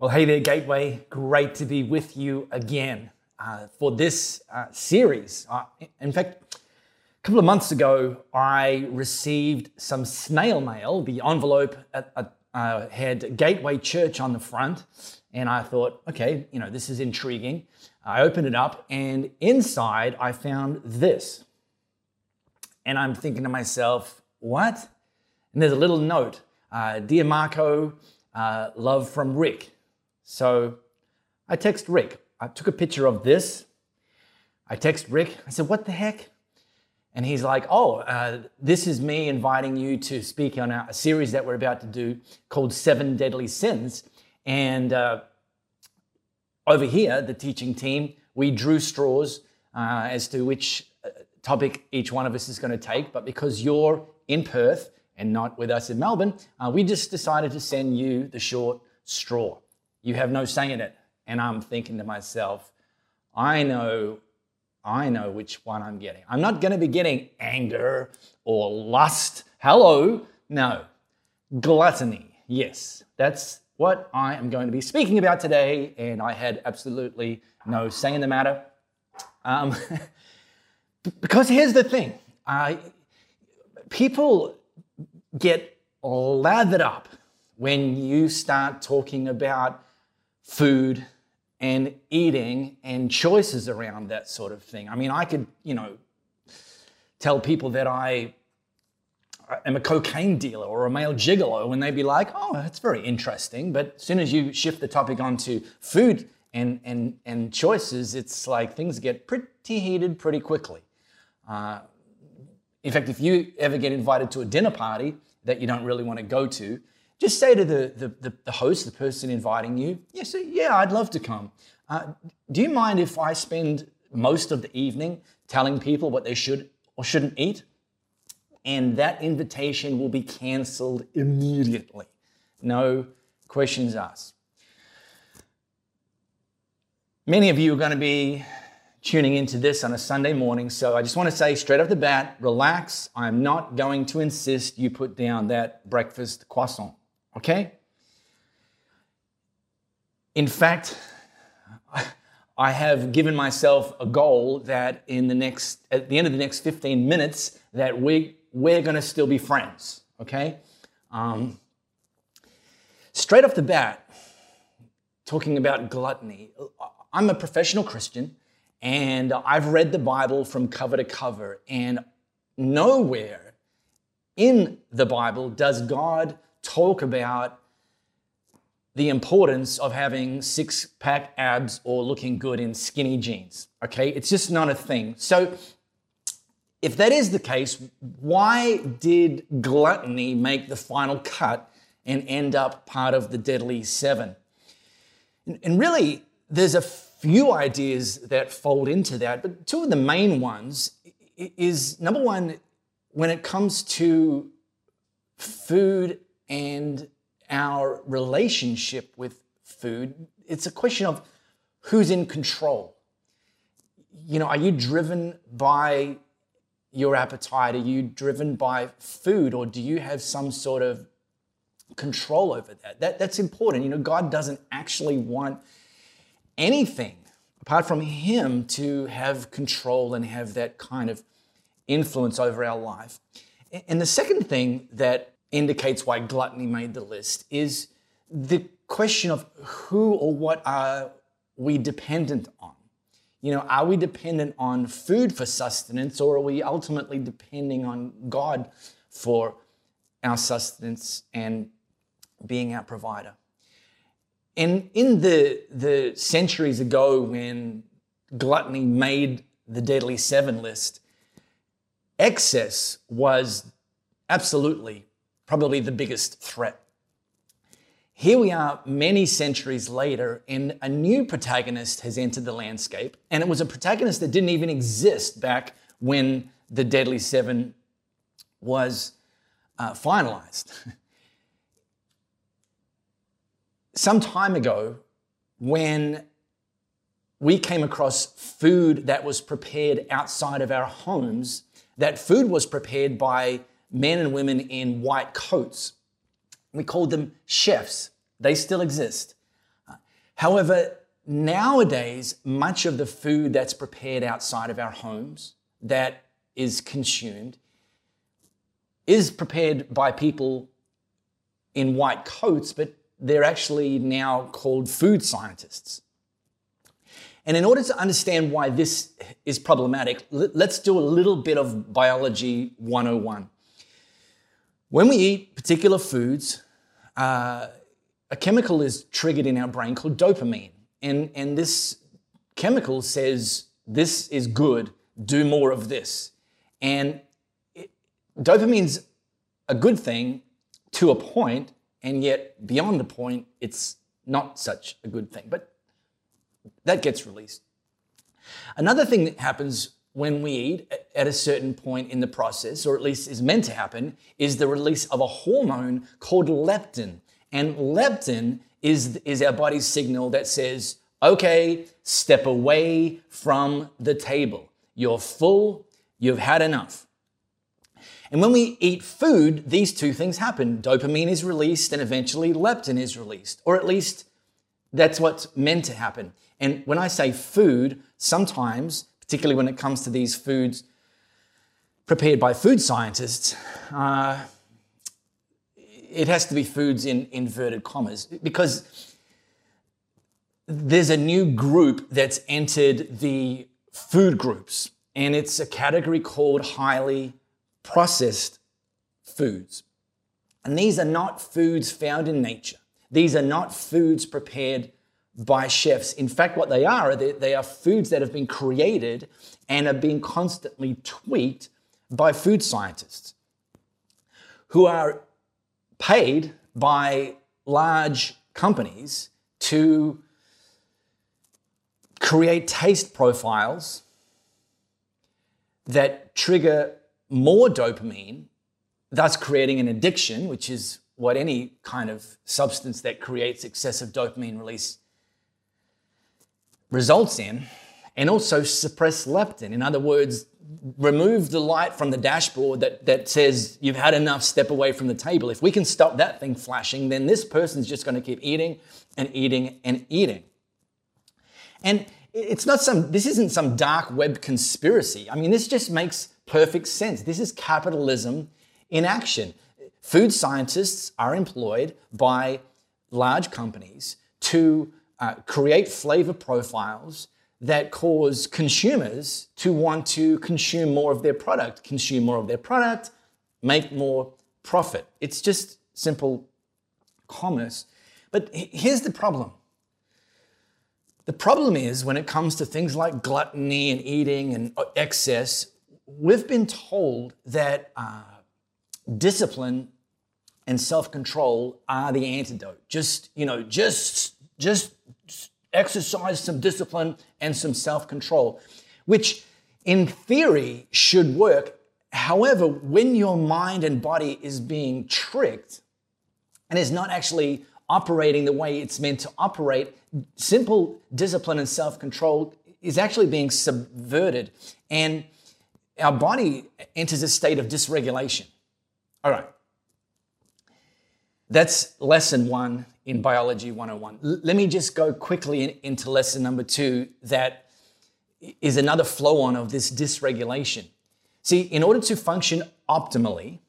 Well, hey there, Gateway. Great to be with you again uh, for this uh, series. Uh, in fact, a couple of months ago, I received some snail mail. The envelope at, uh, had Gateway Church on the front, and I thought, okay, you know, this is intriguing. I opened it up, and inside I found this. And I'm thinking to myself, what? And there's a little note uh, Dear Marco, uh, love from Rick. So I text Rick. I took a picture of this. I text Rick. I said, What the heck? And he's like, Oh, uh, this is me inviting you to speak on a series that we're about to do called Seven Deadly Sins. And uh, over here, the teaching team, we drew straws uh, as to which uh, topic each one of us is going to take. But because you're in Perth and not with us in Melbourne, uh, we just decided to send you the short straw. You have no say in it. And I'm thinking to myself, I know, I know which one I'm getting. I'm not going to be getting anger or lust. Hello. No. Gluttony. Yes, that's what I am going to be speaking about today. And I had absolutely no say in the matter. Um, because here's the thing uh, people get lathered up when you start talking about food and eating and choices around that sort of thing. I mean, I could, you know, tell people that I am a cocaine dealer or a male gigolo, and they'd be like, oh, that's very interesting. But as soon as you shift the topic onto food and, and, and choices, it's like things get pretty heated pretty quickly. Uh, in fact, if you ever get invited to a dinner party that you don't really want to go to, just say to the, the, the, the host, the person inviting you, yes, yeah, yeah, I'd love to come. Uh, do you mind if I spend most of the evening telling people what they should or shouldn't eat? And that invitation will be canceled immediately. No questions asked. Many of you are going to be tuning into this on a Sunday morning, so I just want to say straight off the bat relax. I'm not going to insist you put down that breakfast croissant. Okay? In fact, I have given myself a goal that in the next, at the end of the next 15 minutes, that we, we're going to still be friends. Okay? Um, straight off the bat, talking about gluttony, I'm a professional Christian and I've read the Bible from cover to cover, and nowhere in the Bible does God talk about the importance of having six pack abs or looking good in skinny jeans. Okay, it's just not a thing. So, if that is the case, why did gluttony make the final cut and end up part of the deadly seven? And really, there's a few ideas that fold into that, but two of the main ones is number one, when it comes to food and our relationship with food, it's a question of who's in control. You know, are you driven by your appetite? Are you driven by food, or do you have some sort of control over that? that that's important. You know, God doesn't actually want anything apart from Him to have control and have that kind of influence over our life. And the second thing that indicates why gluttony made the list is the question of who or what are we dependent on? You know, are we dependent on food for sustenance or are we ultimately depending on God for our sustenance and being our provider? And in the, the centuries ago when gluttony made the deadly seven list, excess was absolutely probably the biggest threat. Here we are many centuries later, and a new protagonist has entered the landscape. And it was a protagonist that didn't even exist back when the Deadly Seven was uh, finalized. Some time ago, when we came across food that was prepared outside of our homes, that food was prepared by men and women in white coats. We called them chefs. They still exist. However, nowadays, much of the food that's prepared outside of our homes that is consumed is prepared by people in white coats, but they're actually now called food scientists. And in order to understand why this is problematic, let's do a little bit of biology 101. When we eat particular foods, uh, a chemical is triggered in our brain called dopamine. And, and this chemical says, This is good, do more of this. And it, dopamine's a good thing to a point, and yet beyond the point, it's not such a good thing. But that gets released. Another thing that happens when we eat at a certain point in the process, or at least is meant to happen, is the release of a hormone called leptin. And leptin is, is our body's signal that says, okay, step away from the table. You're full, you've had enough. And when we eat food, these two things happen. Dopamine is released and eventually leptin is released, or at least that's what's meant to happen. And when I say food, sometimes, particularly when it comes to these foods prepared by food scientists, uh, it has to be foods in inverted commas because there's a new group that's entered the food groups, and it's a category called highly processed foods. And these are not foods found in nature. These are not foods prepared by chefs. In fact, what they are, they, they are foods that have been created and are being constantly tweaked by food scientists who are paid by large companies to create taste profiles that trigger more dopamine, thus creating an addiction, which is what any kind of substance that creates excessive dopamine release results in, and also suppress leptin. In other words, remove the light from the dashboard that, that says you've had enough, step away from the table. If we can stop that thing flashing, then this person's just going to keep eating and eating and eating. And it's not some, this isn't some dark web conspiracy. I mean, this just makes perfect sense. This is capitalism in action. Food scientists are employed by large companies to uh, create flavor profiles that cause consumers to want to consume more of their product, consume more of their product, make more profit. It's just simple commerce. But here's the problem. The problem is when it comes to things like gluttony and eating and uh, excess, we've been told that uh, discipline and self-control are the antidote. Just, you know, just just exercise some discipline and some self control, which in theory should work. However, when your mind and body is being tricked and is not actually operating the way it's meant to operate, simple discipline and self control is actually being subverted. And our body enters a state of dysregulation. All right. That's lesson one in Biology 101. L- let me just go quickly in, into lesson number two that is another flow on of this dysregulation. See, in order to function optimally,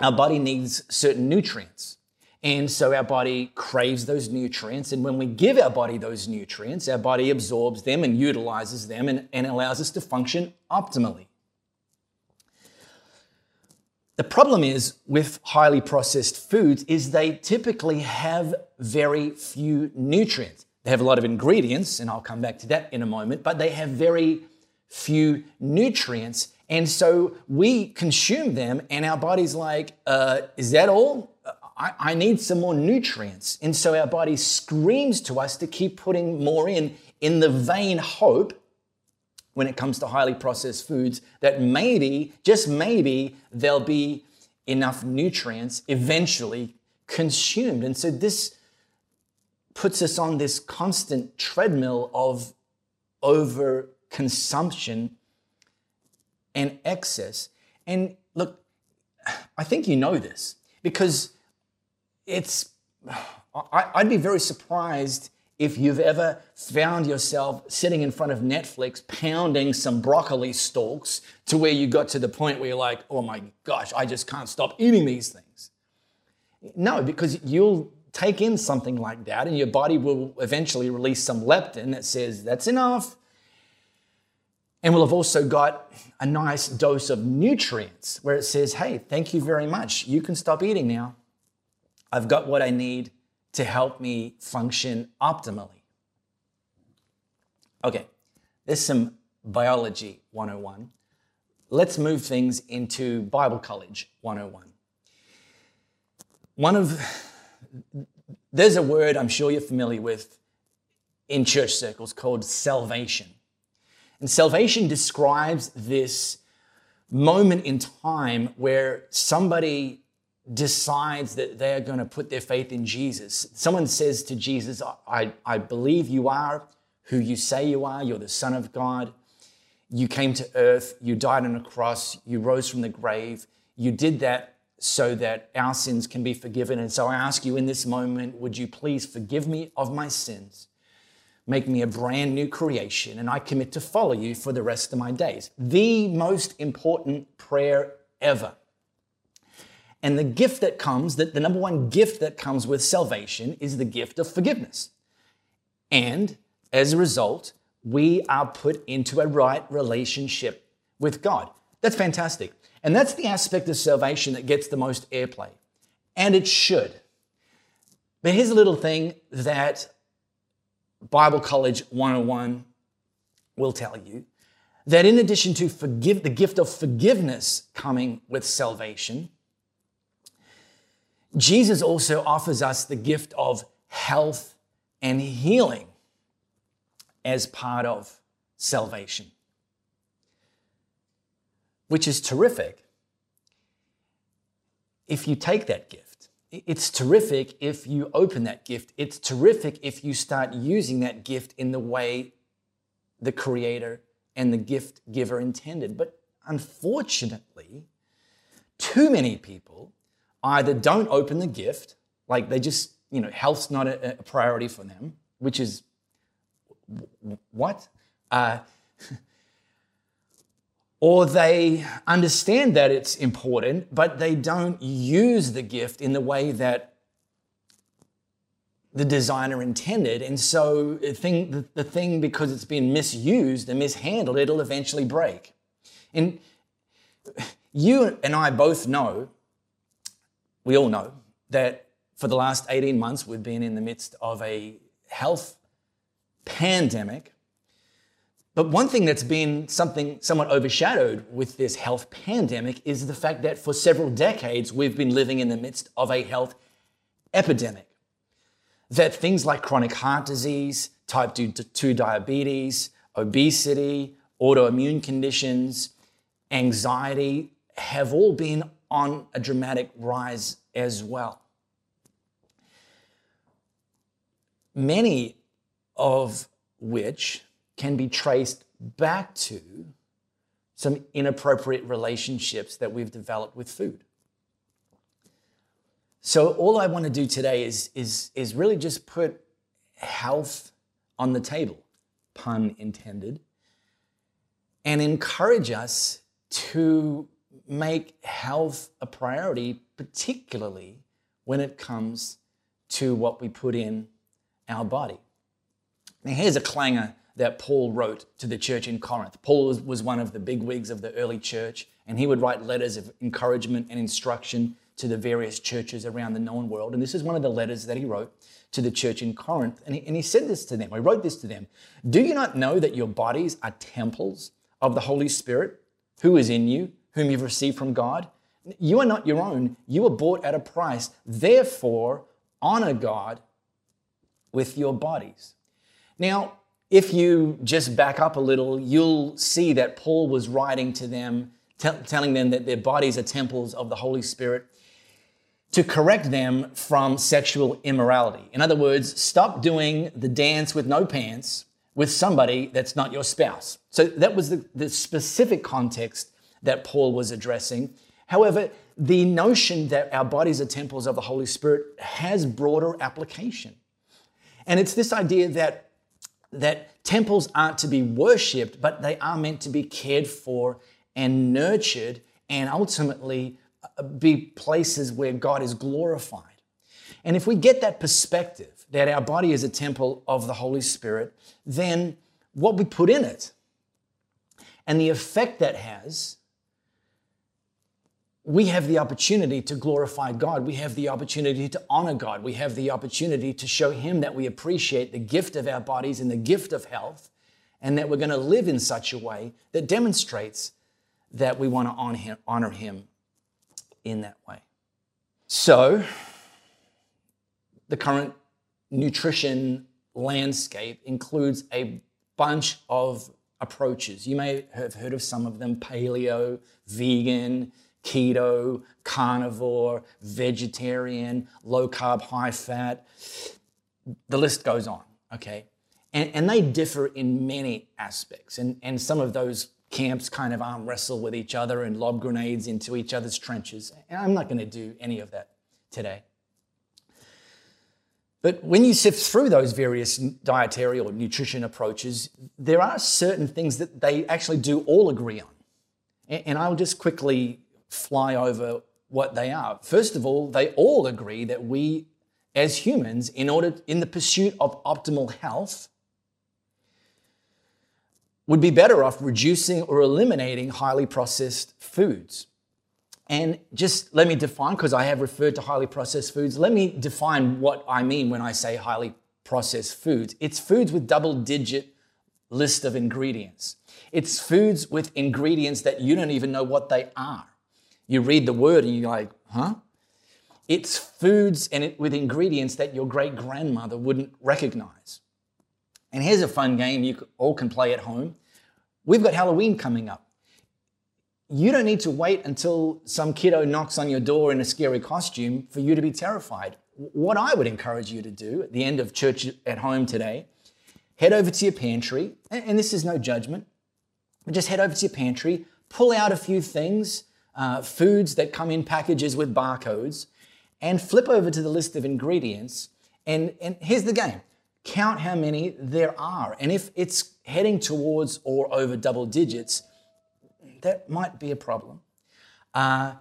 our body needs certain nutrients. And so our body craves those nutrients. And when we give our body those nutrients, our body absorbs them and utilizes them and, and allows us to function optimally. The problem is with highly processed foods is they typically have very few nutrients. They have a lot of ingredients, and I'll come back to that in a moment, but they have very few nutrients. And so we consume them, and our body's like, uh, is that all? I, I need some more nutrients. And so our body screams to us to keep putting more in, in the vain hope when it comes to highly processed foods that maybe, just maybe, there'll be enough nutrients eventually consumed. And so this puts us on this constant treadmill of overconsumption and excess. And look, I think you know this because it's, I'd be very surprised if you've ever found yourself sitting in front of Netflix pounding some broccoli stalks to where you got to the point where you're like, oh my gosh, I just can't stop eating these things. No, because you'll take in something like that and your body will eventually release some leptin that says that's enough. And we'll have also got a nice dose of nutrients where it says, hey, thank you very much. You can stop eating now. I've got what I need to help me function optimally. Okay, there's some biology 101. Let's move things into Bible College 101. One of there's a word I'm sure you're familiar with in church circles called salvation. And salvation describes this moment in time where somebody decides that they're going to put their faith in Jesus. Someone says to Jesus, I, I believe you are who you say you are. You're the Son of God. You came to earth. You died on a cross. You rose from the grave. You did that so that our sins can be forgiven. And so I ask you in this moment, would you please forgive me of my sins? Make me a brand new creation, and I commit to follow you for the rest of my days. The most important prayer ever. And the gift that comes, that the number one gift that comes with salvation is the gift of forgiveness. And as a result, we are put into a right relationship with God. That's fantastic. And that's the aspect of salvation that gets the most airplay. And it should. But here's a little thing that Bible College 101 will tell you that in addition to forgive the gift of forgiveness coming with salvation, Jesus also offers us the gift of health and healing as part of salvation, which is terrific if you take that gift. It's terrific if you open that gift. It's terrific if you start using that gift in the way the Creator and the gift giver intended. But unfortunately, too many people either don't open the gift, like they just, you know, health's not a, a priority for them, which is what? Uh, or they understand that it's important, but they don't use the gift in the way that the designer intended. And so the the thing, because it's been misused and mishandled, it'll eventually break. And you and I both know we all know that for the last 18 months, we've been in the midst of a health pandemic. But one thing that's been something somewhat overshadowed with this health pandemic is the fact that for several decades, we've been living in the midst of a health epidemic. That things like chronic heart disease, type 2 diabetes, obesity, autoimmune conditions, anxiety have all been on a dramatic rise as well. Many of which can be traced back to some inappropriate relationships that we've developed with food. So, all I want to do today is, is, is really just put health on the table, pun intended, and encourage us to make health a priority, particularly when it comes to what we put in our body. Now, here's a clanger that Paul wrote to the church in Corinth. Paul was one of the big wigs of the early church, and he would write letters of encouragement and instruction to the various churches around the known world. And this is one of the letters that he wrote to the church in Corinth. And he, and he said this to them, he wrote this to them Do you not know that your bodies are temples of the Holy Spirit who is in you, whom you've received from God. You are not your own, you were bought at a price. Therefore, honor God with your bodies. Now, if you just back up a little, you'll see that Paul was writing to them, t- telling them that their bodies are temples of the Holy Spirit to correct them from sexual immorality. In other words, stop doing the dance with no pants with somebody that's not your spouse. So that was the, the specific context that Paul was addressing. However, the notion that our bodies are temples of the Holy Spirit has broader application. And it's this idea that, that temples aren't to be worshipped, but they are meant to be cared for and nurtured and ultimately uh, be places where God is glorified. And if we get that perspective, that our body is a temple of the Holy Spirit, then what we put in it and the effect that has we have the opportunity to glorify God. We have the opportunity to honor God. We have the opportunity to show Him that we appreciate the gift of our bodies and the gift of health, and that we're going to live in such a way that demonstrates that we want to honor Him, in that way. So, the current nutrition landscape includes a bunch of approaches. You may have heard of some of them paleo, vegan, keto, carnivore, vegetarian, low carb, high fat. The list goes on, okay? And, and they differ in many aspects. And, and some of those camps kind of arm wrestle with each other and lob grenades into each other's trenches. And I'm not going to do any of that today. But when you sift through those various dietary or nutrition approaches, there are certain things that they actually do all agree on. And I'll just quickly fly over what they are. First of all, they all agree that we as humans, in order in the pursuit of optimal health, would be better off reducing or eliminating highly processed foods. And just let me define, because I have referred to highly processed foods, let me define what I mean when I say highly processed foods. It's foods with double digit list of ingredients. It's foods with ingredients that you don't even know what they are. You read the word and you're like, huh? It's foods and it, with ingredients that your great grandmother wouldn't recognize. And here's a fun game you all can play at home. We've got Halloween coming up. You don't need to wait until some kiddo knocks on your door in a scary costume for you to be terrified. What I would encourage you to do at the end of church at home today, head over to your pantry, and this is no judgment, but just head over to your pantry, pull out a few things uh, foods that come in packages with barcodes and flip over to the list of ingredients. And, and here's the game count how many there are. And if it's heading towards or over double digits, that might be a problem. Uh,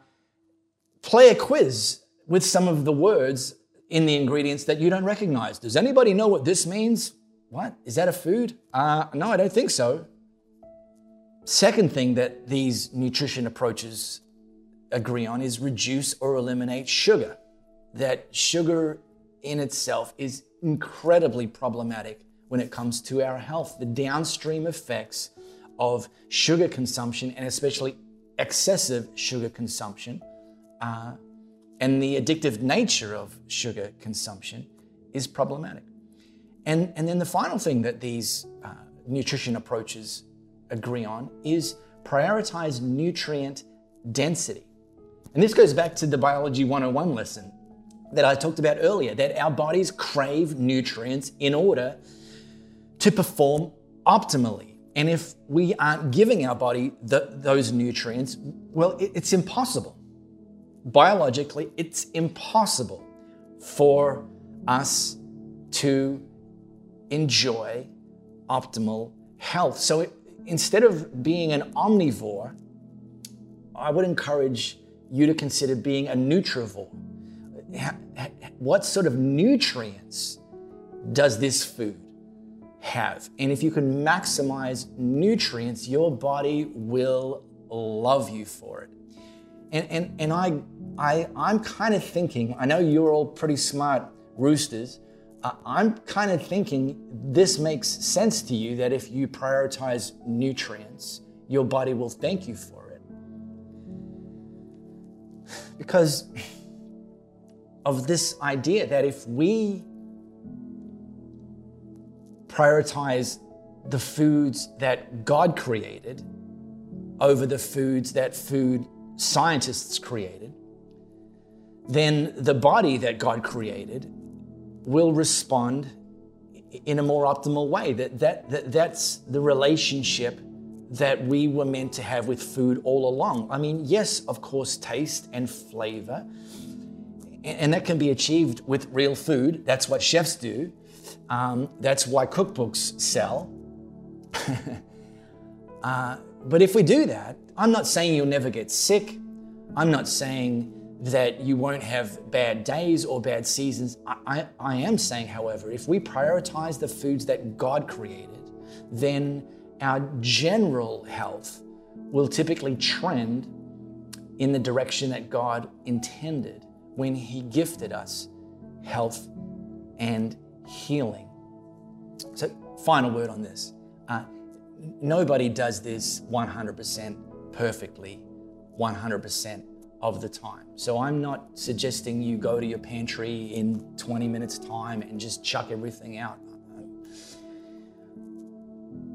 play a quiz with some of the words in the ingredients that you don't recognize. Does anybody know what this means? What? Is that a food? Uh, no, I don't think so. Second thing that these nutrition approaches agree on is reduce or eliminate sugar. That sugar in itself is incredibly problematic when it comes to our health. The downstream effects of sugar consumption, and especially excessive sugar consumption, uh, and the addictive nature of sugar consumption is problematic. And, and then the final thing that these uh, nutrition approaches agree on is prioritize nutrient density. And this goes back to the Biology 101 lesson that I talked about earlier that our bodies crave nutrients in order to perform optimally. And if we aren't giving our body the, those nutrients, well, it, it's impossible. Biologically, it's impossible for us to enjoy optimal health. So it, instead of being an omnivore, I would encourage you to consider being a nutrivore. What sort of nutrients does this food have? And if you can maximize nutrients, your body will love you for it. And, and, and I, I, I'm kind of thinking, I know you're all pretty smart roosters. Uh, I'm kind of thinking this makes sense to you that if you prioritize nutrients, your body will thank you for because of this idea that if we prioritize the foods that God created over the foods that food scientists created, then the body that God created will respond in a more optimal way. That, that, that, that's the relationship that we were meant to have with food all along. I mean, yes, of course, taste and flavor, and that can be achieved with real food. That's what chefs do. Um, that's why cookbooks sell. uh, but if we do that, I'm not saying you'll never get sick. I'm not saying that you won't have bad days or bad seasons. I, I, I, am saying, however, if we prioritize the foods that God created, then our general health will typically trend in the direction that God intended when He gifted us health and healing. So, final word on this. Uh, nobody does this 100% perfectly, 100% of the time. So I'm not suggesting you go to your pantry in 20 minutes' time and just chuck everything out.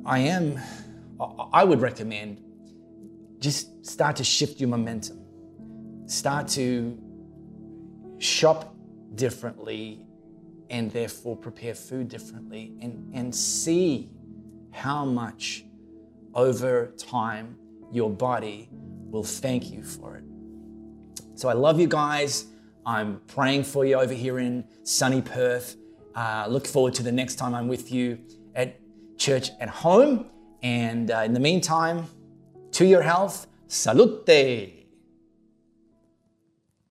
I am, I would recommend just start to shift your momentum. Start to shop differently and therefore prepare food differently and, and see how much over time your body will thank you for it. So I love you guys. I'm praying for you over here in sunny Perth. Uh, look forward to the next time I'm with you at church at home. And uh, in the meantime, to your health, salute!